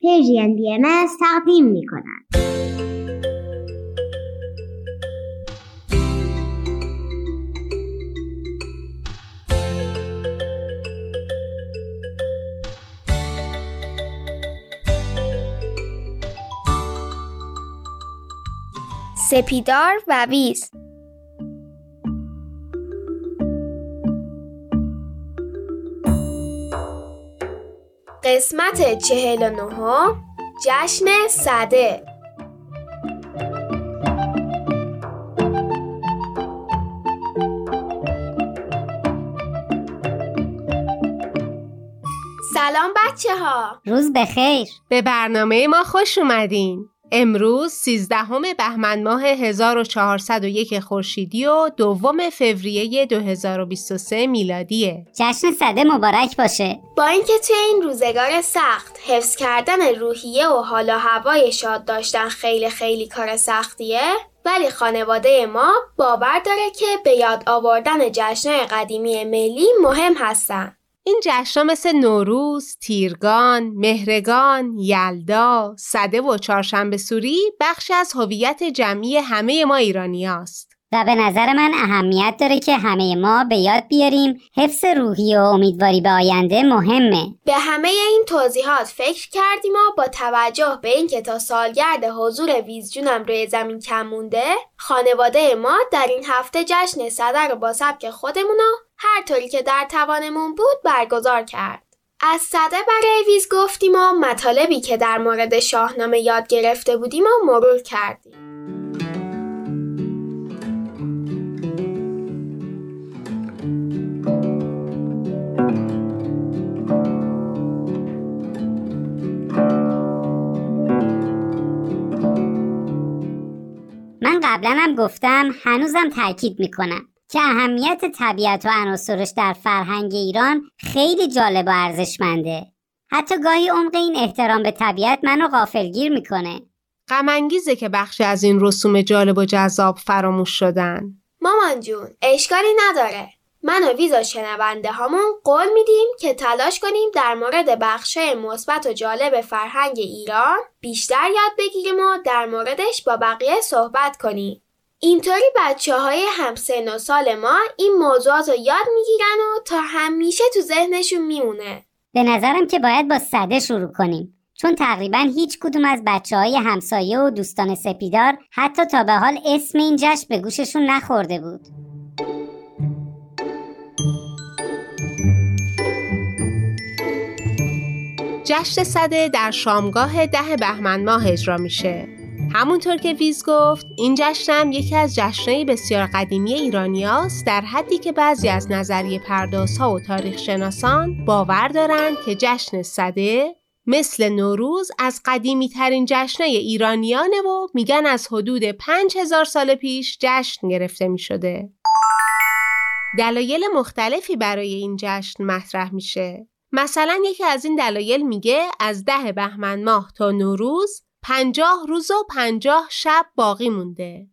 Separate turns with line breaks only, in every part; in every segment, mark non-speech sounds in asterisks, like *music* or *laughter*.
پیجین بی تقدیم می
سپیدار و ویز قسمت چهل و جشن صده سلام بچه ها
روز بخیر.
به برنامه ما خوش اومدین. امروز 13 بهمن ماه 1401 خورشیدی و دوم فوریه 2023 میلادیه.
جشن صده مبارک باشه.
با اینکه توی این روزگار سخت حفظ کردن روحیه و حالا هوای شاد داشتن خیلی خیلی کار سختیه ولی خانواده ما باور داره که به یاد آوردن جشن قدیمی ملی مهم هستن.
این جشنها مثل نوروز، تیرگان، مهرگان، یلدا، صده و چهارشنبه سوری بخشی از هویت جمعی همه ما ایرانی است.
و به نظر من اهمیت داره که همه ما به یاد بیاریم حفظ روحی و امیدواری به آینده مهمه
به همه این توضیحات فکر کردیم و با توجه به اینکه تا سالگرد حضور ویزجونم روی زمین کم مونده خانواده ما در این هفته جشن صدر رو با سبک خودمون هر طوری که در توانمون بود برگزار کرد. از صده برای ویز گفتیم و مطالبی که در مورد شاهنامه یاد گرفته بودیم و مرور کردیم.
من قبلا هم گفتم هنوزم تاکید می‌کنم. که اهمیت طبیعت و عناصرش در فرهنگ ایران خیلی جالب و ارزشمنده. حتی گاهی عمق این احترام به طبیعت منو غافلگیر می‌کنه.
غم که بخشی از این رسوم جالب و جذاب فراموش شدن.
مامان جون اشکالی نداره. من و ویزا شنونده هامون قول میدیم که تلاش کنیم در مورد بخشای مثبت و جالب فرهنگ ایران بیشتر یاد بگیریم و در موردش با بقیه صحبت کنیم. اینطوری بچه های همسن و سال ما این موضوعات رو یاد می‌گیرن و تا همیشه تو ذهنشون میمونه.
به نظرم که باید با صده شروع کنیم. چون تقریبا هیچ کدوم از بچه های همسایه و دوستان سپیدار حتی تا به حال اسم این جشن به گوششون نخورده بود.
جشن صده در شامگاه ده بهمن ماه اجرا میشه همونطور که ویز گفت این جشن یکی از جشنهای بسیار قدیمی ایرانی است در حدی که بعضی از نظریه پردازها و تاریخ شناسان باور دارند که جشن صده مثل نوروز از قدیمی ترین جشنهای ایرانیانه و میگن از حدود 5000 سال پیش جشن گرفته می شده. دلایل مختلفی برای این جشن مطرح میشه. مثلا یکی از این دلایل میگه از ده بهمن ماه تا نوروز پنجاه روز و پنجاه شب باقی مونده.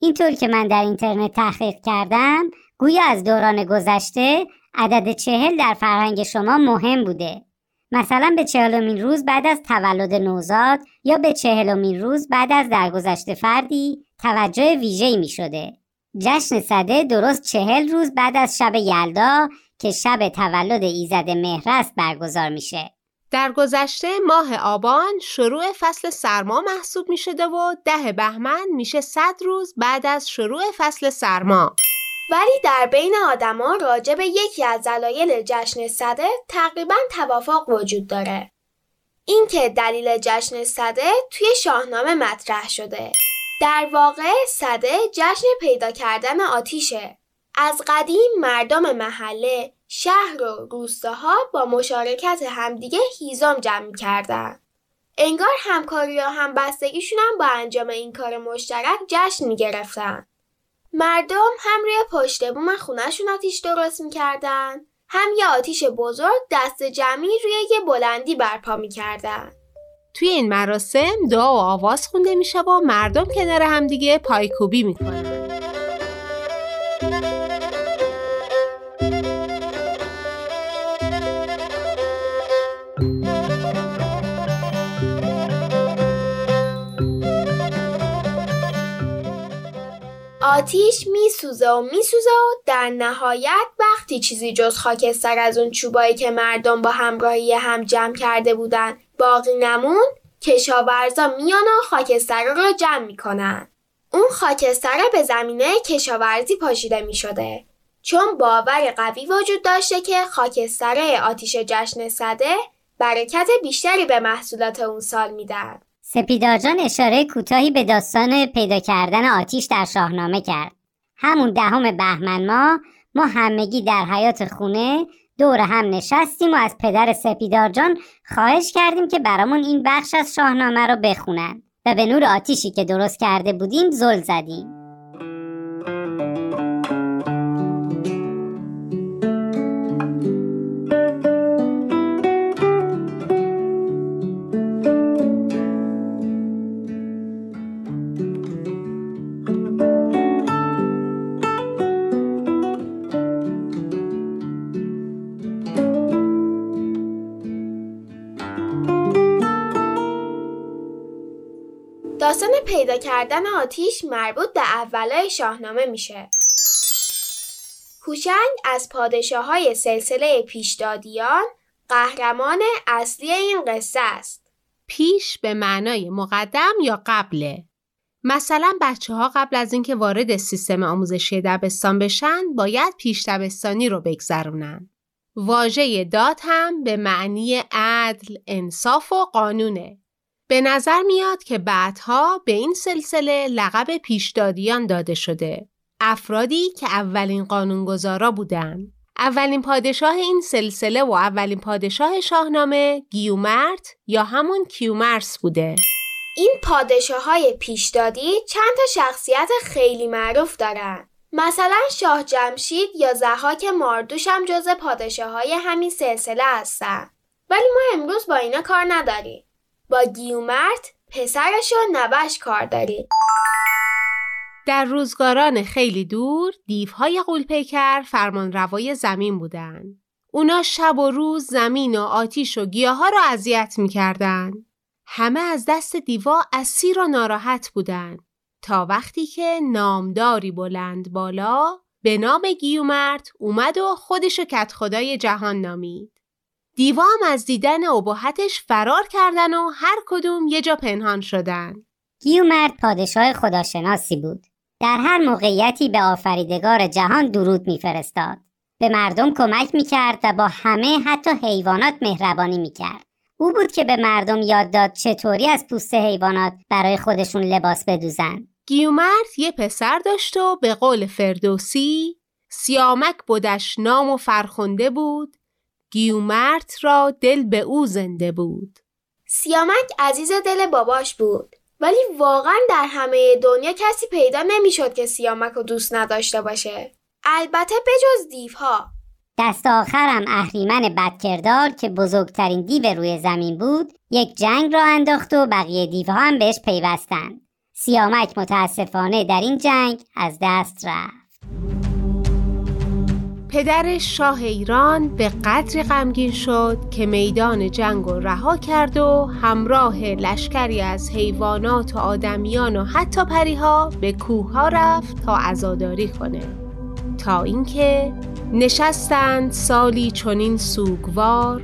اینطور که من در اینترنت تحقیق کردم گویا از دوران گذشته عدد چهل در فرهنگ شما مهم بوده. مثلا به چهلمین روز بعد از تولد نوزاد یا به چهلمین روز بعد از درگذشت فردی توجه ویژه‌ای می شده. جشن صده درست چهل روز بعد از شب یلدا که شب تولد ایزد مهرست برگزار میشه.
در گذشته ماه آبان شروع فصل سرما محسوب می شده و ده بهمن میشه صد روز بعد از شروع فصل سرما.
ولی در بین آدما راجع به یکی از دلایل جشن صده تقریبا توافق وجود داره. اینکه دلیل جشن صده توی شاهنامه مطرح شده. در واقع صده جشن پیدا کردن آتیشه. از قدیم مردم محله شهر و روستاها با مشارکت همدیگه هیزم جمع کردن. انگار همکاری و همبستگیشون هم با انجام این کار مشترک جشن می گرفتن. مردم هم روی پشت بوم خونهشون آتیش درست می‌کردن هم یه آتیش بزرگ دست جمعی روی یه بلندی برپا می‌کردن.
توی این مراسم دعا و آواز خونده میشه و مردم کنار همدیگه پایکوبی می‌کنن.
آتیش میسوزه و میسوزه و در نهایت وقتی چیزی جز خاکستر از اون چوبایی که مردم با همراهی هم جمع کرده بودن باقی نمون کشاورزا میان و خاکستر رو جمع می‌کنن. اون خاکستر به زمینه کشاورزی پاشیده می شده. چون باور قوی وجود داشته که خاکستر آتیش جشن صده برکت بیشتری به محصولات اون سال میدن.
سپیدارجان اشاره کوتاهی به داستان پیدا کردن آتیش در شاهنامه کرد. همون دهم بهمن ما ما همگی در حیات خونه دور هم نشستیم و از پدر سپیدارجان خواهش کردیم که برامون این بخش از شاهنامه رو بخونن و به نور آتیشی که درست کرده بودیم زل زدیم.
پیدا کردن آتیش مربوط به اولای شاهنامه میشه. هوشنگ از پادشاه های سلسله پیشدادیان قهرمان اصلی این قصه است.
پیش به معنای مقدم یا قبله. مثلا بچه ها قبل از اینکه وارد سیستم آموزشی دبستان بشن باید پیش دبستانی رو بگذرونن. واژه داد هم به معنی عدل، انصاف و قانونه. به نظر میاد که بعدها به این سلسله لقب پیشدادیان داده شده. افرادی که اولین قانونگذارا بودند. اولین پادشاه این سلسله و اولین پادشاه شاهنامه گیومرت یا همون کیومرس بوده.
این پادشاه های پیشدادی چند تا شخصیت خیلی معروف دارن. مثلا شاه جمشید یا زحاک ماردوش هم جز پادشاه های همین سلسله هستن. ولی ما امروز با اینا کار نداریم. با گیومرت پسرش و نوش کار داریم.
در روزگاران خیلی دور دیوهای قولپیکر فرمان روای زمین بودن. اونا شب و روز زمین و آتیش و گیاه ها رو اذیت می‌کردن. همه از دست دیوا اسیر و ناراحت بودن تا وقتی که نامداری بلند بالا به نام گیومرت اومد و خودشو کت خدای جهان نامید. دیوا هم از دیدن ابهتش فرار کردن و هر کدوم یه جا پنهان شدن.
گیومرت پادشاه خداشناسی بود. در هر موقعیتی به آفریدگار جهان درود میفرستاد. به مردم کمک می‌کرد و با همه حتی حیوانات مهربانی می‌کرد. او بود که به مردم یاد داد چطوری از پوست حیوانات برای خودشون لباس بدوزن.
گیومرت یه پسر داشت و به قول فردوسی سیامک بودش نام و فرخنده بود گیومرت را دل به او زنده بود.
سیامک عزیز دل باباش بود. ولی واقعا در همه دنیا کسی پیدا نمی‌شد که سیامک رو دوست نداشته باشه. البته بجز دیوها.
دست آخرم اهریمن بدکردار که بزرگترین دیو روی زمین بود یک جنگ را انداخت و بقیه دیوها هم بهش پیوستند. سیامک متاسفانه در این جنگ از دست رفت.
پدر شاه ایران به قدری غمگین شد که میدان جنگ و رها کرد و همراه لشکری از حیوانات و آدمیان و حتی پریها به کوه ها رفت تا عزاداری کنه. تا اینکه نشستند سالی چنین سوگوار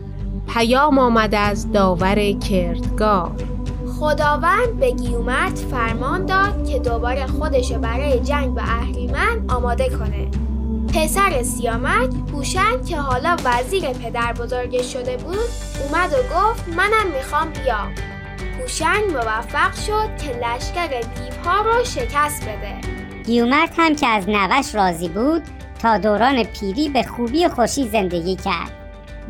پیام آمد از داور کردگار.
خداوند به گیومرت فرمان داد که دوباره خودشو برای جنگ با اهریمن آماده کنه. پسر سیامک هوشنگ که حالا وزیر پدر بزرگش شده بود اومد و گفت منم می‌خوام بیام. هوشنگ موفق شد که لشکر دیوها رو شکست بده.
گیومرت هم که از نوش راضی بود تا دوران پیری به خوبی و خوشی زندگی کرد.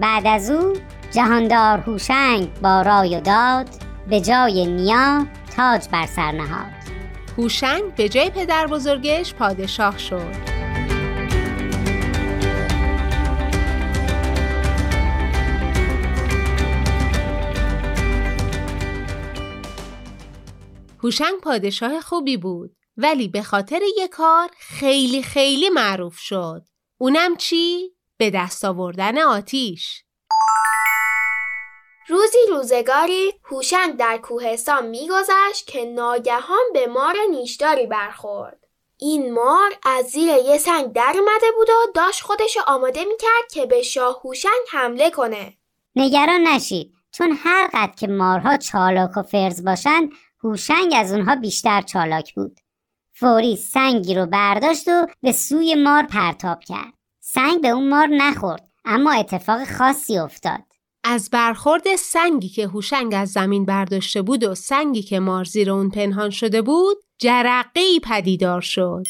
بعد از او جهاندار هوشنگ با رای و داد به جای نیا تاج بر سر نهاد.
هوشنگ به جای پدر بزرگش پادشاه شد. هوشنگ پادشاه خوبی بود ولی به خاطر یک کار خیلی خیلی معروف شد اونم چی؟ به دست آوردن آتیش
روزی روزگاری هوشنگ در کوهستان میگذشت که ناگهان به مار نیشداری برخورد این مار از زیر یه سنگ در اومده بود و داشت خودشو آماده می‌کرد که به شاه هوشنگ حمله کنه.
نگران نشید چون هر قد که مارها چالاک و فرز باشند هوشنگ از اونها بیشتر چالاک بود. فوری سنگی رو برداشت و به سوی مار پرتاب کرد. سنگ به اون مار نخورد اما اتفاق خاصی افتاد.
از برخورد سنگی که هوشنگ از زمین برداشته بود و سنگی که مار زیر اون پنهان شده بود جرقه ای پدیدار شد.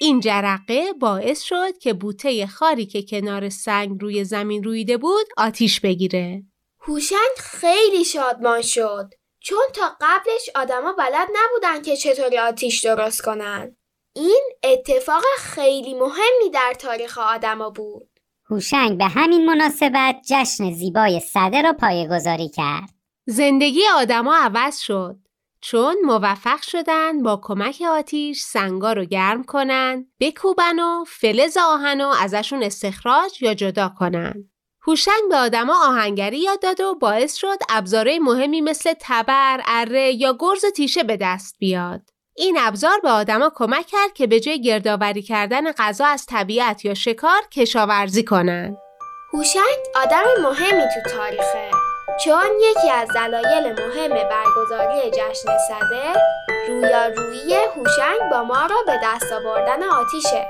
این جرقه باعث شد که بوته خاری که کنار سنگ روی زمین رویده بود آتیش بگیره.
هوشنگ خیلی شادمان شد چون تا قبلش آدما بلد نبودن که چطوری آتیش درست کنن. این اتفاق خیلی مهمی در تاریخ آدما بود.
هوشنگ به همین مناسبت جشن زیبای صده را پایگذاری کرد.
زندگی آدما عوض شد چون موفق شدن با کمک آتیش سنگا رو گرم کنن، بکوبن و فلز آهن و ازشون استخراج یا جدا کنن. هوشنگ به آدما آهنگری یاد داد و باعث شد ابزارهای مهمی مثل تبر، اره یا گرز و تیشه به دست بیاد. این ابزار به آدما کمک کرد که به جای گردآوری کردن غذا از طبیعت یا شکار کشاورزی کنند.
هوشنگ آدم مهمی تو تاریخه چون یکی از دلایل مهم برگزاری جشن صده رویارویی هوشنگ با ما را به دست آوردن آتیشه.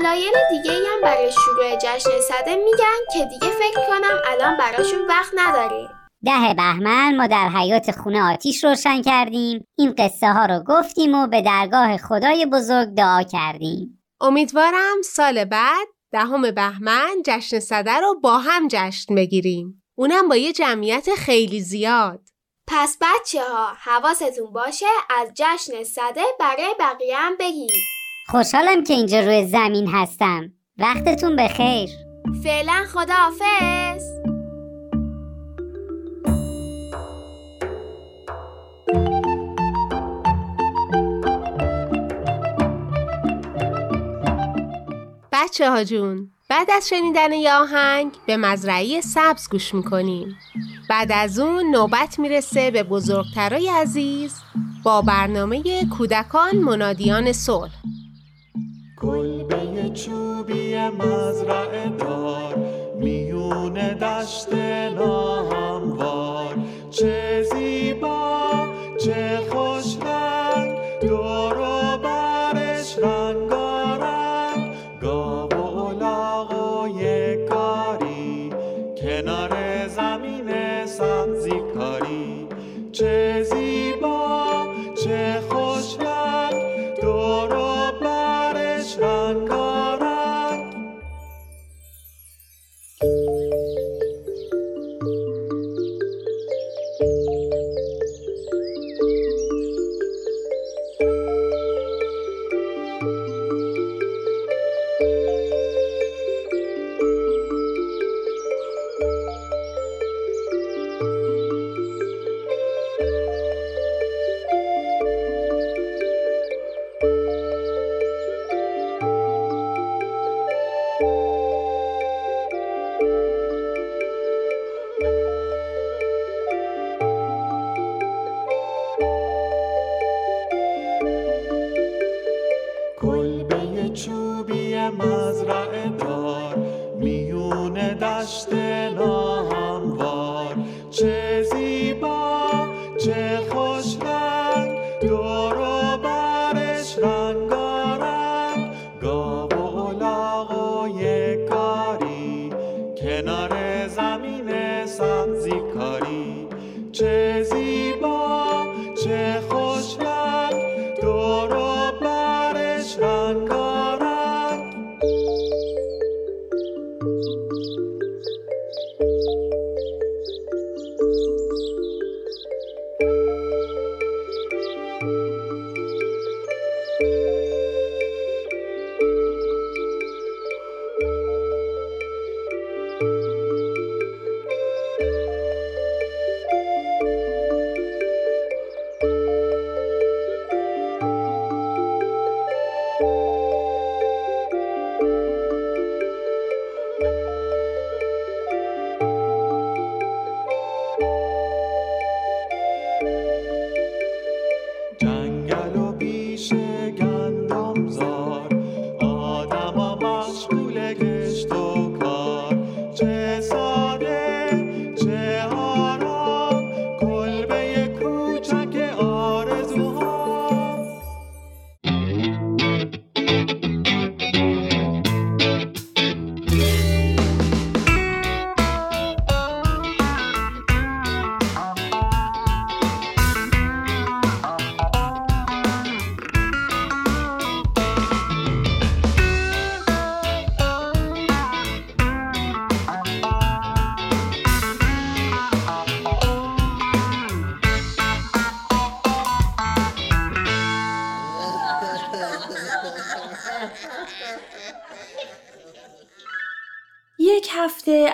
دلایل دیگه هم برای شروع جشن صده میگن که دیگه فکر کنم الان براشون وقت نداریم.
ده بهمن ما در حیات خونه آتیش روشن کردیم. این قصه ها رو گفتیم و به درگاه خدای بزرگ دعا کردیم.
امیدوارم سال بعد دهم بهمن جشن صده رو با هم جشن بگیریم. اونم با یه جمعیت خیلی زیاد.
پس بچه ها حواستون باشه از جشن صده برای بقیه هم بگید
خوشحالم که اینجا روی زمین هستم. وقتتون بخیر.
فعلا خداحافظ.
بچه ها جون بعد از شنیدن یه آهنگ به مزرعی سبز گوش می‌کنیم. بعد از اون نوبت می‌رسه به بزرگترای عزیز با برنامه کودکان منادیان صلح.
کلبه چوبی مزرعه دار میون دشت ناهموار. چه چه خوش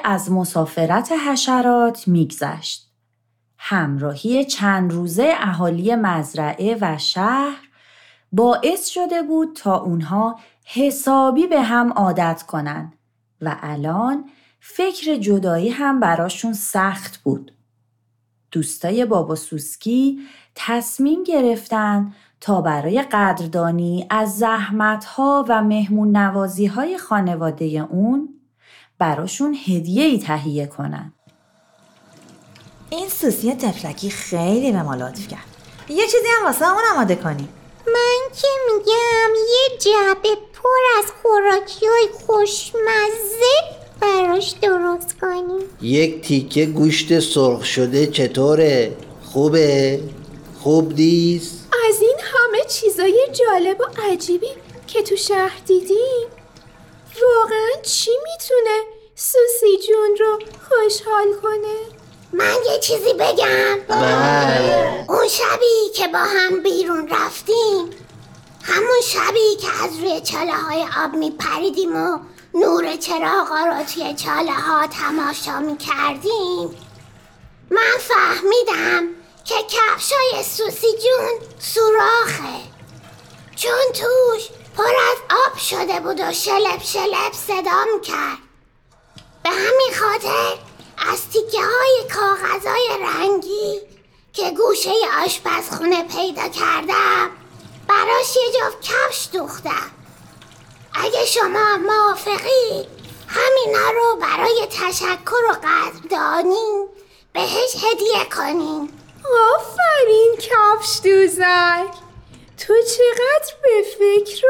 از مسافرت حشرات میگذشت. همراهی چند روزه اهالی مزرعه و شهر باعث شده بود تا اونها حسابی به هم عادت کنن و الان فکر جدایی هم براشون سخت بود. دوستای بابا سوسکی تصمیم گرفتن تا برای قدردانی از زحمتها و مهمون نوازی های خانواده اون براشون هدیه ای تهیه کنن.
این سوسی تفلکی خیلی به ما لطف کرد یه چیزی هم واسه همون آماده کنیم
من که میگم یه جعبه پر از خوراکی های خوشمزه براش درست کنیم
یک تیکه گوشت سرخ شده چطوره؟ خوبه؟ خوب نیست؟
از این همه چیزای جالب و عجیبی که تو شهر دیدیم واقعا چی می‌تونه سوسی جون رو خوشحال کنه؟
من یه چیزی بگم.
بله.
اون شبی که با هم بیرون رفتیم همون شبی که از روی چاله های آب می پریدیم و نور چراغا رو توی چاله ها تماشا می کردیم من فهمیدم که کفشای سوسی جون سوراخه. چون توش پر از آب شده بود و شلپ شلپ صدا می کرد. به همین خاطر از تیکه های کاغذای رنگی که گوشه آشپزخونه پیدا کردم براش یه جفت کفش دوختم. اگه شما موافقی همینا رو برای تشکر و قدردانی بهش هدیه کنین.
آفرین کفش دوزک تو چقدر به فکر و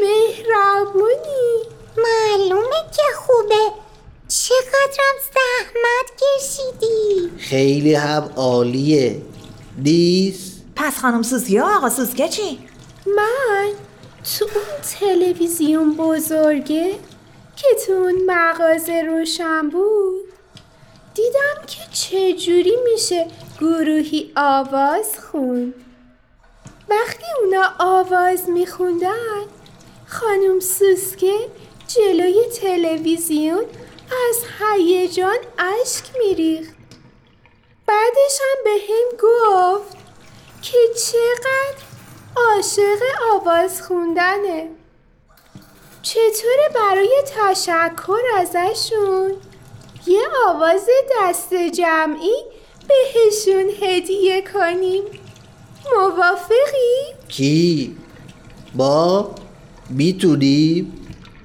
مهربونی؟
معلومه که خوبه. چقدرم زحمت کشیدی.
خیلی هم عالیه. نیست؟
پس خانم سوسی و آقا سوسکه چی؟
من تو اون تلویزیون بزرگه که تو اون مغازه روشن بود دیدم که چجوری میشه گروهی آواز خوند وقتی اونا آواز میخوندن خانم سوسکه جلوی تلویزیون از هیجان اشک میریخت. بعدش هم به هم گفت که چقدر عاشق آواز خوندنه. چطوره برای تشکر ازشون یه آواز دست جمعی بهشون هدیه کنیم؟ موافقی؟
کی؟ با؟ می‌تونیم؟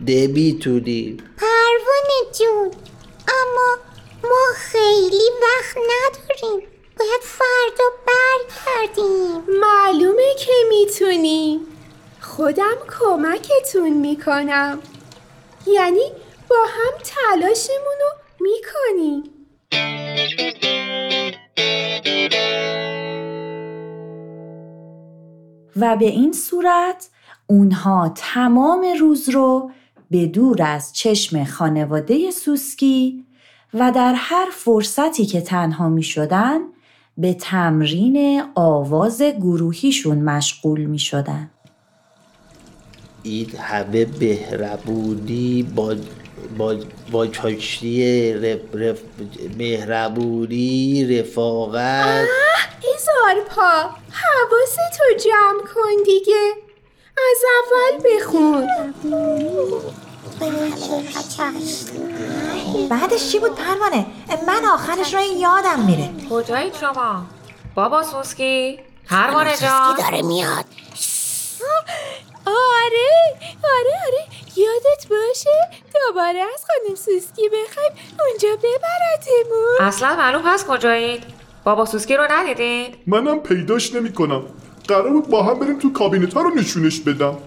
نمی‌تونیم
پروانه جون اما ما خیلی وقت نداریم باید فردا برگردیم
معلومه که می‌تونیم خودم کمکتون می‌کنم یعنی با هم تلاشمون رو می‌کنیم
و به این صورت اونها تمام روز رو به دور از چشم خانواده سوسکی و در هر فرصتی که تنها می شدن به تمرین آواز گروهیشون مشغول می شدن.
این همه مهربونی با با با چاشنی رف رف مهربونی رفاقت
هزار پا حواستو جمع کن دیگه از اول بخون
بعدش چی بود پروانه؟ من آخرش رو یادم میره
کجایید شما؟ بابا سوسکی؟ پروانه جان
داره میاد
آره آره آره یادت باشه دوباره از خانم سوسکی بخوایم اونجا ببرتمون
اصلا معلوم هست کجایید؟ بابا سوسکی رو ندیدید؟
منم پیداش نمی کنم قرار بود با هم بریم تو کابینت ها رو نشونش بدم.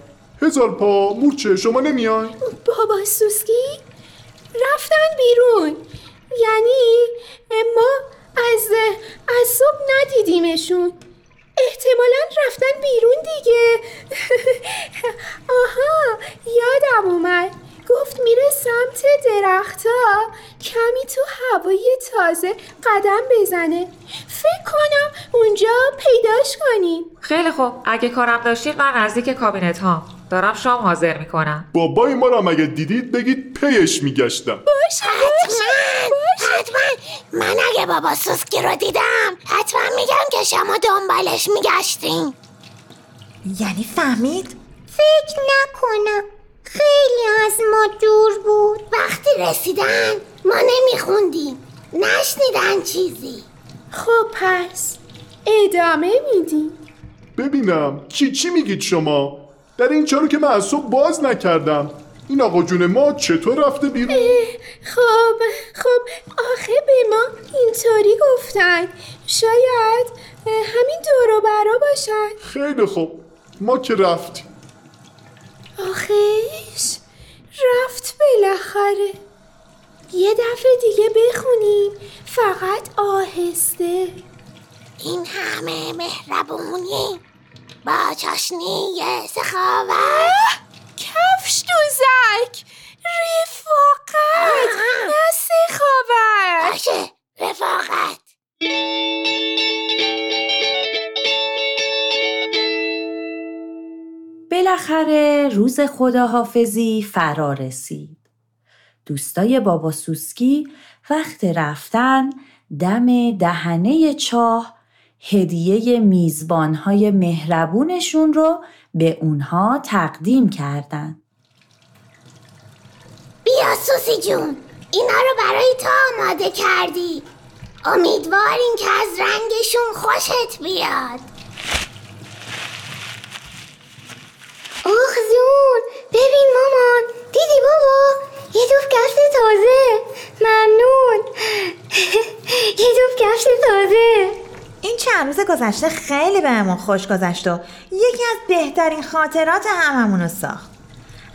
هزار پا مورچه شما نمیای؟
بابا سوسکی رفتن بیرون. یعنی ما از از صبح ندیدیمشون. احتمالا رفتن بیرون دیگه. *laughs* آها یادم اومد. گفت میره سمت درختها. کمی تو هوای تازه قدم بزنه. فکر کنم اونجا پیداش کنیم.
خیلی خوب. اگه کارم داشتید من نزدیک کابینت ها دارم شام حاضر می‌کنم.
بابای ما رو اگه دیدید بگید پیش میگشتم.
حتما حتما. من اگه بابا سوسکی رو دیدم حتما میگم که شما دنبالش میگشتین.
یعنی فهمید؟
فکر نکنم. خیلی از ما دور بود. وقتی رسیدن ما نمیخوندیم. نشنیدن چیزی.
خب پس ادامه میدیم.
ببینم چی چی میگید شما؟ در این چارو که من از صبح باز نکردم. این آقا جون ما چطور رفته بیرون؟
خب خب آخه به ما اینطوری گفتن. شاید همین دورو برا باشن.
خیلی خوب. ما که رفتیم.
آخیش رفت بالاخره. یه دفعه دیگه بخونیم فقط آهسته.
این همه مهربونی. با چاشنی سخاوت.
کفش دوزک. رفاقت. نه سخاوت.
باشه رفاقت.
بالاخره روز خداحافظی فرا رسید. دوستای بابا سوسکی وقت رفتن دم دهنه چاه هدیه میزبانهای مهربونشون رو به اونها تقدیم کردن.
بیا سوسی جون اینا رو برای تو آماده کردی امیدواریم که از رنگشون خوشت بیاد آخ زون ببین مامان دیدی بابا؟ یه دوف کفش تازه. ممنون. *laughs* یه دوف کفش تازه.
این چند روز گذشته خیلی بهمون خوش گذشت و یکی از بهترین خاطرات هممون رو ساخت.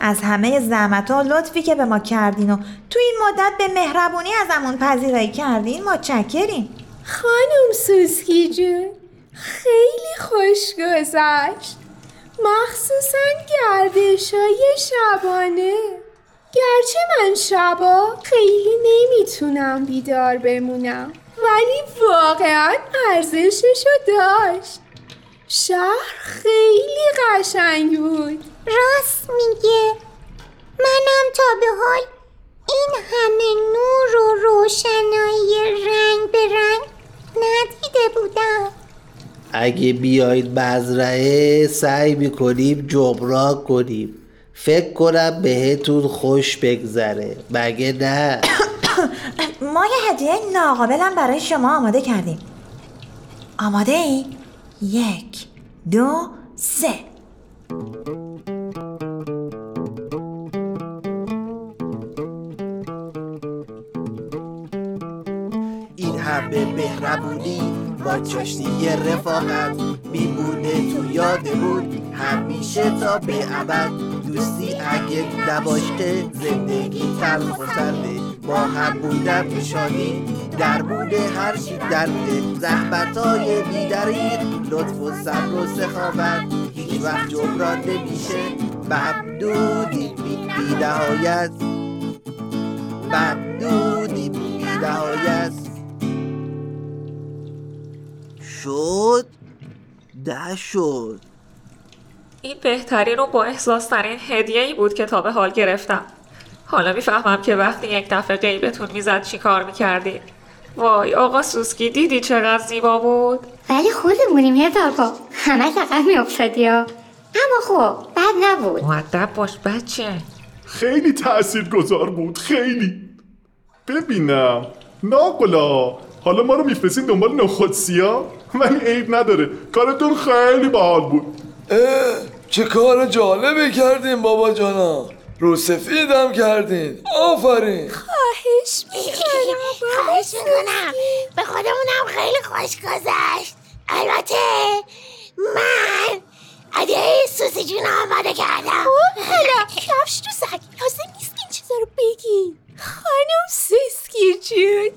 از همه زحمت و لطفی که به ما کردین و تو این مدت به مهربونی ازمون پذیرایی کردین متشکریم.
خانم سوسکی جون خیلی خوش گذشت. مخصوصا گردش های شبانه. گرچه من شبا خیلی نمی‌تونم بیدار بمونم ولی واقعا ارزششو داشت. شهر خیلی قشنگ بود.
راست میگه. منم تا به حال این همه نور و روشنایی رنگ به رنگ ندیده بودم.
اگه بیایید مزرعه سعی می‌کنیم جبران کنیم. فکر کنم بهتون خوش بگذره. مگه نه؟ *coughs*
ما یه هدیه ناقابلم برای شما آماده کردیم. آماده ای؟ یک دو سه.
این همه مهربونی. با چاشنی رفاقت میمونه تو یادمون. همیشه تا به ابد دوستی اگه نباشه زندگی تلخ با هم بودن نشانی درمون هر چی درده. زحمت های بیدریق لطف و صبر و سخاوت. هیچ وقت جبران نمیشه. ممنونی بی نهایت نشد
این بهترین و با احساس ترین هدیه ای بود که تا به حال گرفتم. حالا می‌فهمم که وقتی یک دفعه غیبتون می‌زد چی کار می‌کردی وای آقا سوسکی دیدی چقدر زیبا بود؟
ولی خودمونیم هزار با همه عقب میافتادی ها. اما خب بد نبود.
معدب باش بچه.
خیلی تأثیر گذار بود خیلی. ببینم. ناقلا حالا ما رو میفرستین دنبال نخودسیا ولی عیب نداره. کارتون خیلی باحال بود.
اه چه کار جالبی کردین بابا جانا. رو سفیدم کردین. آفرین.
خواهش می‌کنم
خواهش می‌کنم. به خودمونم خیلی خوش گذشت. البته من عده سوسی جون آماده کردم.
حالا کفش تو سگ لازم نیست این چیزا رو بگی خانم سوسکی جون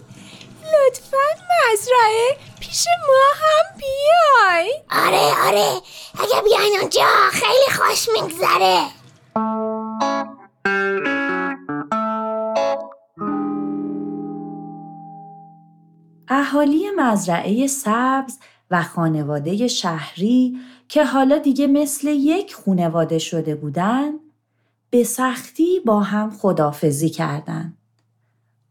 لطفا مزرعه پیش ما هم بیای
آره آره اگه بیاین اونجا خیلی خوش میگذره
اهالی مزرعه سبز و خانواده شهری که حالا دیگه مثل یک خونواده شده بودن به سختی با هم خدافزی کردند.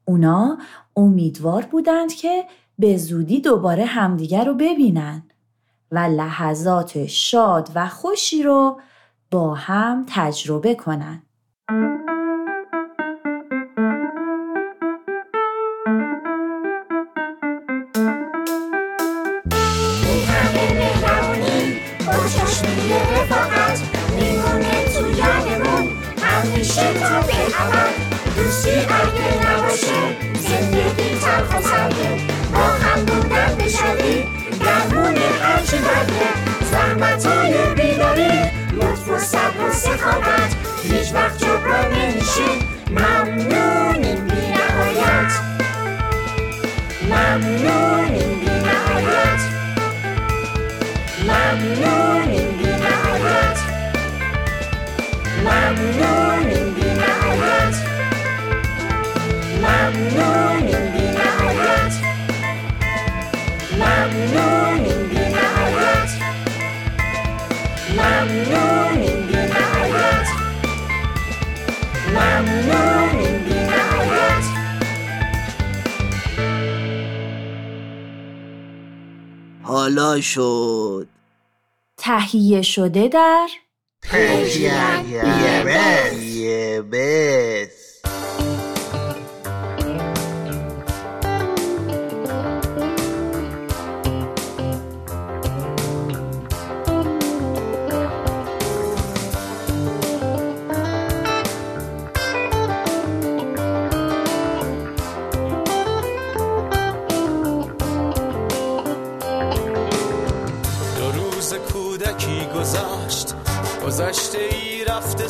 اونا امیدوار بودند که به زودی دوباره همدیگر رو ببینن و لحظات شاد و خوشی رو با هم تجربه کنن.
همیشه تا به دوستی اگه نباشه زندگی تلخ و سرده با هم بودن بشدی درمون هرچی برده بیداری صبر و سخاوت. هیچ وقت جبران نمیشه ممنونیم بی نهایت ممنونیم
حالا شد.
تهیه شده در
پرژین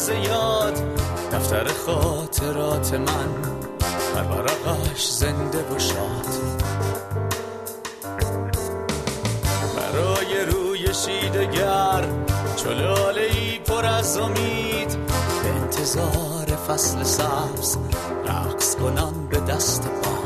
رفته زیاد دفتر خاطرات من هر ورقش زنده و شاد برای روی شیدگر چلاله ای پر از امید به انتظار فصل سبز رقص کنم به دست باد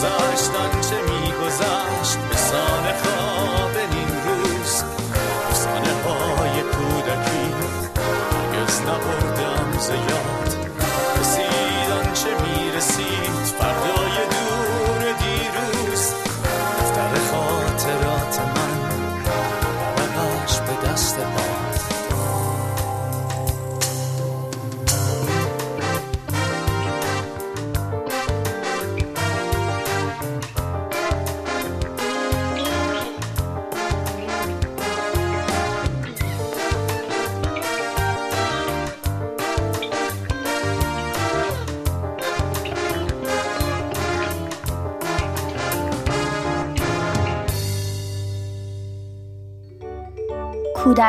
گذشتن چه میگذشت به سان خواب نیم روز. افسانه های کودکی هرگز نبردم ز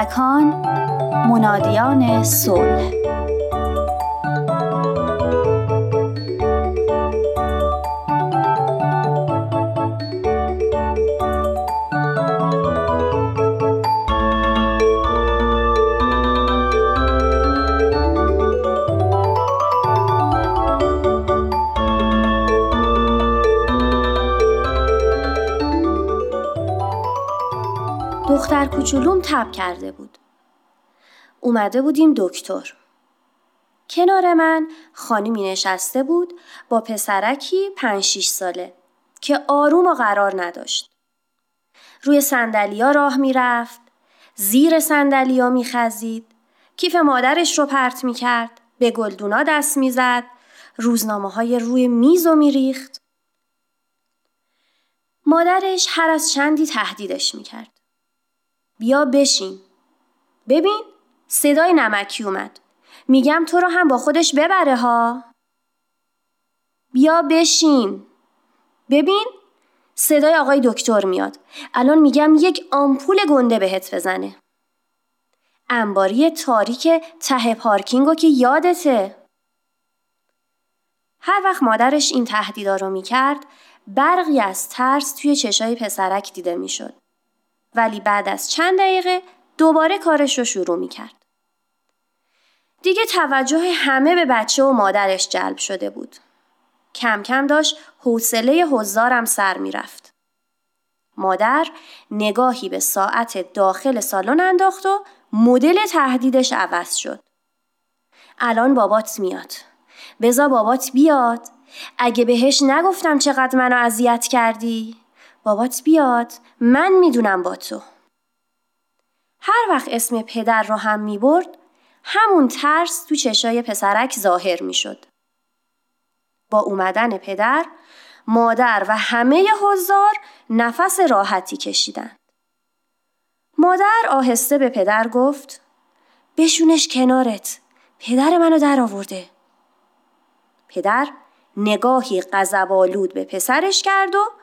کودکان منادیان صلح.
کوچولوم تب کرده بود. اومده بودیم دکتر. کنار من خانمی نشسته بود با پسرکی پنج شیش ساله که آروم و قرار نداشت. روی سندلیا راه می‌رفت، زیر سندلیا میخزید، کیف مادرش رو پرت می‌کرد، به گلدونا دست می‌زد، روزنامه های روی میز و میریخت. مادرش هر از چندی تهدیدش می‌کرد. بیا بشین. ببین صدای نمکی اومد. میگم تو رو هم با خودش ببره ها. بیا بشین. ببین صدای آقای دکتر میاد. الان میگم یک آمپول گنده بهت بزنه. انباری تاریک ته پارکینگو که یادته. هر وقت مادرش این تهدیدا رو می‌کرد برقی از ترس توی چشای پسرک دیده می‌شد. ولی بعد از چند دقیقه دوباره کارش رو شروع می‌کرد. دیگه توجه همه به بچه و مادرش جلب شده بود. کم کم داشت حوصله حضارم سر می‌رفت. مادر نگاهی به ساعت داخل سالن انداخت و مدل تهدیدش عوض شد. الان بابات میاد. بزا بابات بیاد. اگه بهش نگفتم چقدر منو اذیت کردی بابات بیاد؟ من می‌دونم با تو. هر وقت اسم پدر رو هم می‌برد همون ترس تو چشای پسرک ظاهر می‌شد. با اومدن پدر مادر و همه حضار نفس راحتی کشیدند. مادر آهسته به پدر گفت بشونش کنارت پدر منو در آورده. پدر نگاهی غضب‌آلود به پسرش کرد و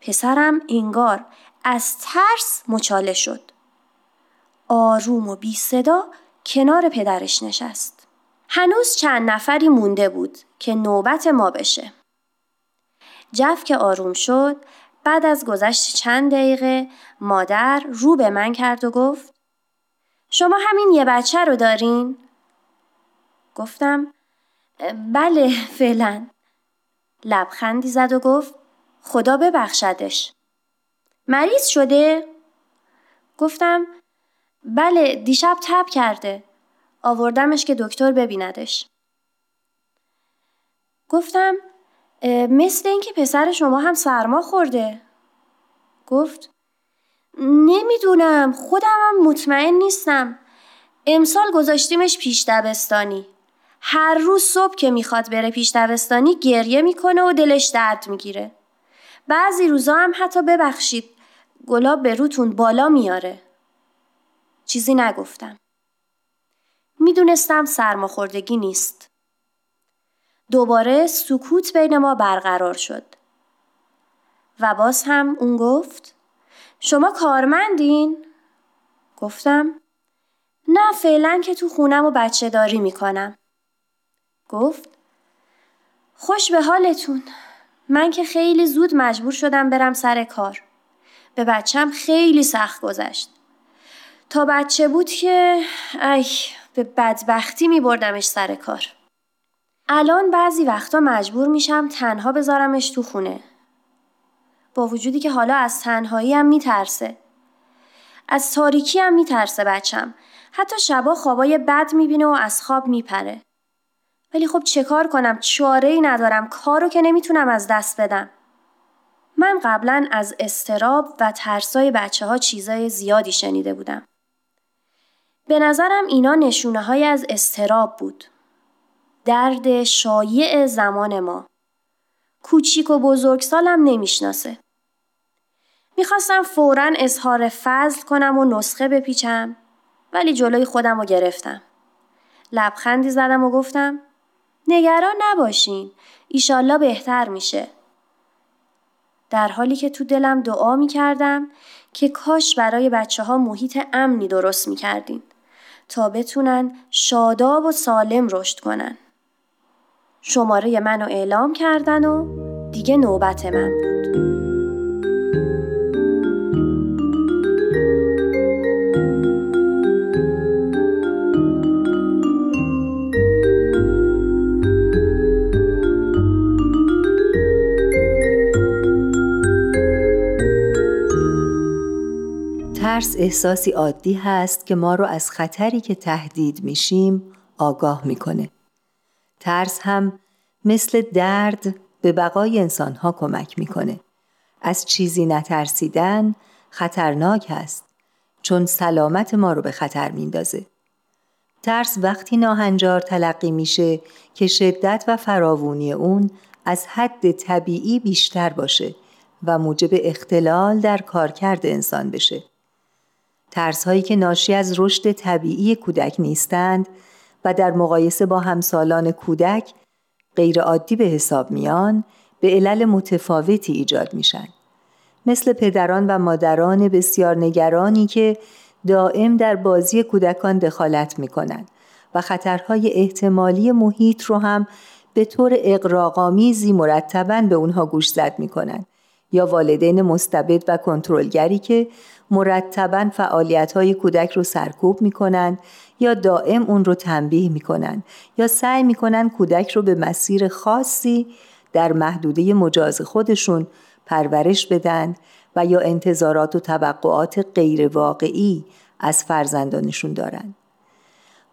پسرم انگار از ترس مچاله شد. آروم و بی صدا کنار پدرش نشست. هنوز چند نفری مونده بود که نوبت ما بشه. جف که آروم شد بعد از گذشت چند دقیقه مادر رو به من کرد و گفت شما همین یه بچه رو دارین؟ گفتم بله فعلا لبخندی زد و گفت خدا ببخشدش. مریض شده؟ گفتم بله دیشب تب کرده. آوردمش که دکتر ببیندش. گفتم مثل اینکه پسر شما هم سرما خورده. گفت نمی‌دونم خودم هم مطمئن نیستم. امسال گذاشتیمش پیش دبستانی. هر روز صبح که می‌خواد بره پیش دبستانی گریه می‌کنه و دلش درد می‌گیره. بعضی روزا هم حتی ببخشید گلاب به روتون بالا میاره. چیزی نگفتم. می‌دونستم سرماخوردگی نیست. دوباره سکوت بین ما برقرار شد. و باز هم اون گفت شما کارمندین؟ گفتم نه فعلا که تو خونم و بچه داری می‌کنم. گفت خوش به حالتون من که خیلی زود مجبور شدم برم سر کار. به بچم خیلی سخت گذشت. تا بچه بود که ای به بدبختی می بردمش سر کار. الان بعضی وقتا مجبور میشم تنها بذارمش تو خونه. با وجودی که حالا از تنهایی هم میترسه. از تاریکی هم میترسه بچم. حتی شبا خوابای بد می‌بینه و از خواب میپره. ولی خب چه کار کنم؟ چاره ای ندارم. کارو که نمی‌تونم از دست بدم. من قبلا از استراب و ترسای بچه ها چیزای زیادی شنیده بودم. به نظرم اینا نشونه های از استراب بود. درد شایع زمان ما. کوچیک و بزرگ سالم نمی‌شناسه. می‌خواستم فورا اظهار فضل کنم و نسخه بپیچم ولی جلوی خودم رو گرفتم. لبخندی زدم و گفتم نگران نباشین. ایشالله بهتر میشه. در حالی که تو دلم دعا می کردم که کاش برای بچه ها محیط امنی درست می کردین تا بتونن شاداب و سالم رشد کنن. شماره منو اعلام کردن و دیگه نوبت من بود.
ترس احساسی عادی هست که ما رو از خطری که تهدید میشیم آگاه می‌کنه. ترس هم مثل درد به بقای انسانها کمک می‌کنه. از چیزی نترسیدن خطرناک است چون سلامت ما رو به خطر میندازه. ترس وقتی ناهنجار تلقی میشه که شدت و فراوونی اون از حد طبیعی بیشتر باشه و موجب اختلال در کارکرد انسان بشه. ترس هایی که ناشی از رشد طبیعی کودک نیستند و در مقایسه با همسالان کودک غیر عادی به حساب میان به علل متفاوتی ایجاد میشن. مثل پدران و مادران بسیار نگرانی که دائم در بازی کودکان دخالت می‌کنند و خطرهای احتمالی محیط رو هم به طور اقراقامیزی مرتبا به اونها گوش زد می‌کنند یا والدین مستبد و کنترلگری که مرتبا فعالیت های کودک رو سرکوب می‌کنند یا دائم اون رو تنبیه می‌کنند یا سعی می‌کنند کودک رو به مسیر خاصی در محدوده مجاز خودشون پرورش بدن و یا انتظارات و توقعات غیر واقعی از فرزندانشون دارند.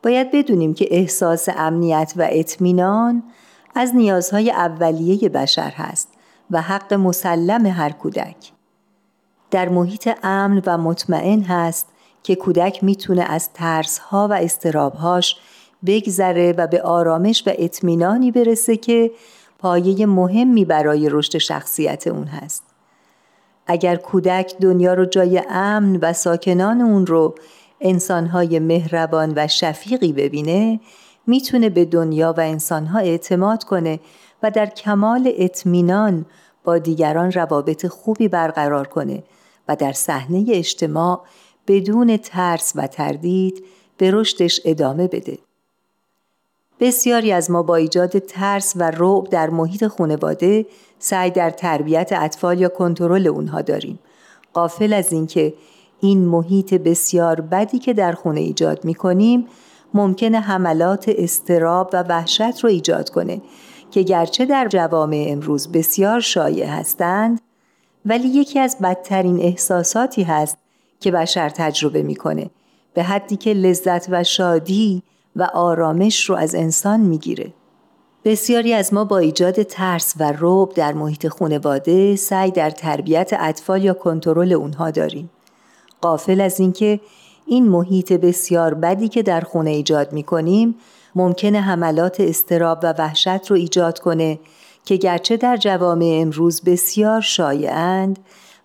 باید بدونیم که احساس امنیت و اطمینان از نیازهای اولیه بشر هست و حق مسلم هر کودک. در محیط امن و مطمئن هست که کودک می‌تونه از ترسها و استرابهاش بگذره و به آرامش و اطمینانی برسه که پایه مهمی برای رشد شخصیت اون هست. اگر کودک دنیا رو جای امن و ساکنان اون رو انسانهای مهربان و شفیقی ببینه می‌تونه به دنیا و انسانها اعتماد کنه و در کمال اطمینان با دیگران روابط خوبی برقرار کنه و در صحنه اجتماع بدون ترس و تردید به رشدش ادامه بده. بسیاری از ما با ایجاد ترس و رعب در محیط خانواده سعی در تربیت اطفال یا کنترل اونها داریم. قافل از اینکه این محیط بسیار بدی که در خونه ایجاد می کنیم ممکنه حملات استراب و وحشت رو ایجاد کنه که گرچه در جوامع امروز بسیار شایع هستند ولی یکی از بدترین احساساتی هست که بشر تجربه می‌کنه به حدی که لذت و شادی و آرامش رو از انسان می‌گیره. بسیاری از ما با ایجاد ترس و روب در محیط خانواده سعی در تربیت اطفال یا کنترل اونها داریم. قافل از اینکه این محیط بسیار بدی که در خونه ایجاد می کنیم ممکنه حملات استراب و وحشت رو ایجاد کنه که گرچه در جوامع امروز بسیار شایعند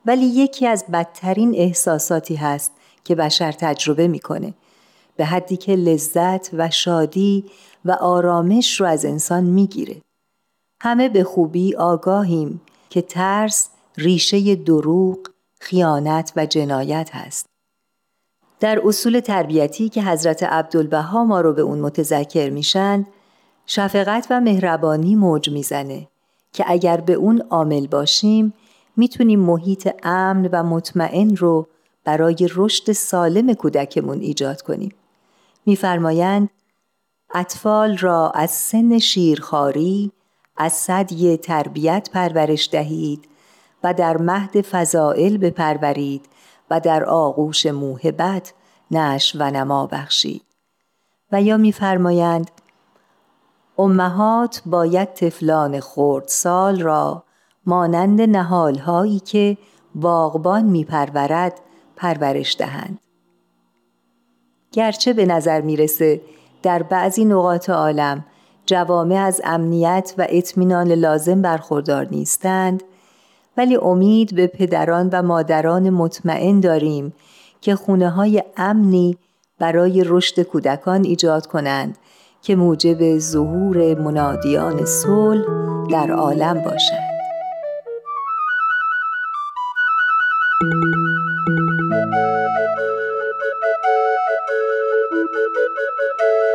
ولی یکی از بدترین احساساتی هست که بشر تجربه می‌کنه. به حدی که لذت و شادی و آرامش رو از انسان می‌گیره. همه به خوبی آگاهیم که ترس ریشه دروغ، خیانت و جنایت هست. در اصول تربیتی که حضرت عبدالبها ما رو به اون متذکر میشن شفقت و مهربانی موج می‌زنه که اگر به اون عامل باشیم می‌تونیم محیط امن و مطمئن رو برای رشد سالم کودکمون ایجاد کنیم. میفرمایند اطفال را از سن شیرخواری از صدی تربیت پرورش دهید و در مهد فضائل بپرورید و در آغوش موهبت نش و نما بخشید و یا میفرمایند امهات باید طفلان خورد سال را مانند نهالهایی که باغبان میپرورد پرورش دهند. گرچه به نظر می‌رسه در بعضی نقاط عالم جوامع از امنیت و اطمینان لازم برخوردار نیستند ولی امید به پدران و مادران مطمئن داریم که خونه های امنی برای رشد کودکان ایجاد کنند که موجب ظهور منادیان صلح در عالم باشند.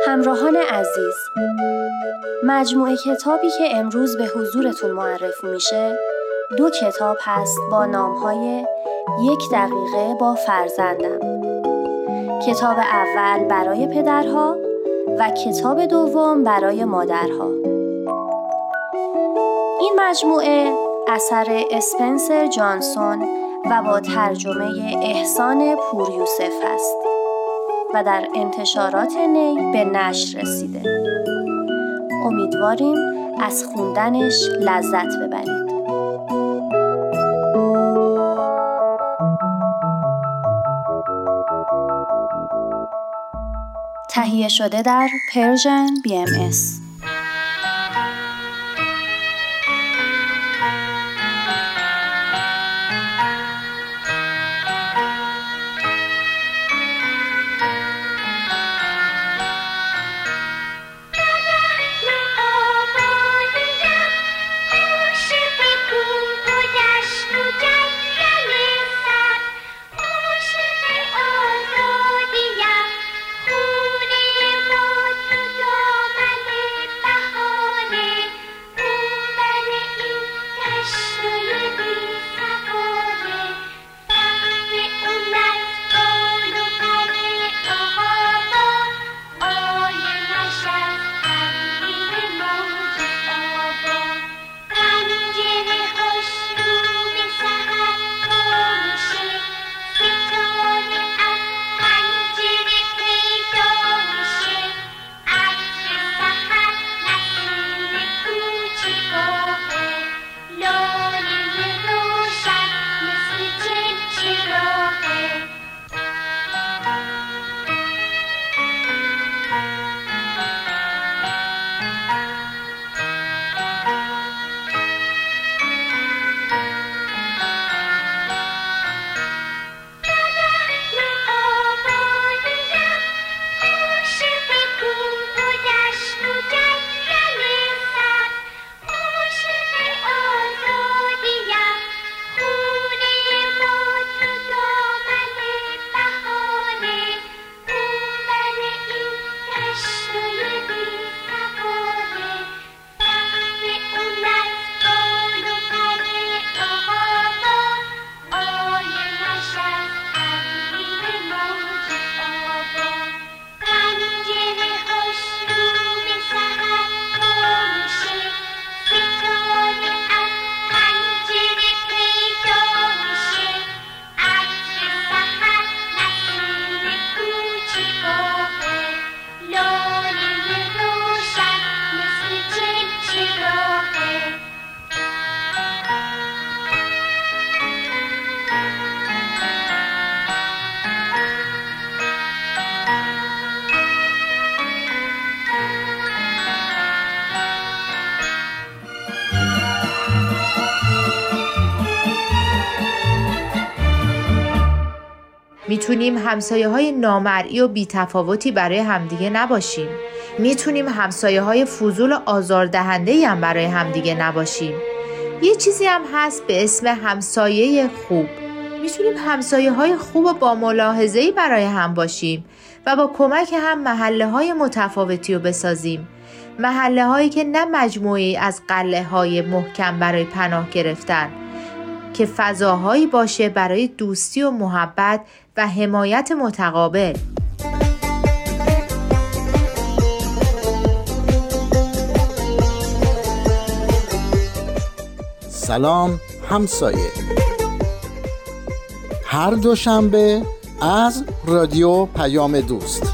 همراهان عزیز مجموعه کتابی که امروز به حضورتون معرفی میشه دو کتاب هست با نامهای یک دقیقه با فرزندم کتاب اول برای پدرها و کتاب دوم برای مادرها. این مجموعه اثر اسپنسر جانسون
و با ترجمه احسان پور یوسف است و در انتشارات نی به نشر رسیده. امیدواریم از خوندنش لذت ببرید. تهیه شده در پرژن BMS
می‌تونیم همسایه های نامرئی و بیتفاوتی برای همدیگه نباشیم. می‌تونیم همسایه های فضول و آزاردهنده هم برای همدیگه نباشیم. یه چیزی هم هست به اسم همسایه خوب. می‌تونیم همسایه های خوب و با ملاحظه‌ای برای هم باشیم و با کمک هم محله های متفاوتی رو بسازیم. محله هایی که نه مجموعی از قله های محکم برای پناه گرفتن که فضاهایی باشه برای دوستی و محبت و حمایت متقابل.
سلام همسایه. هر دوشنبه از رادیو پیام دوست.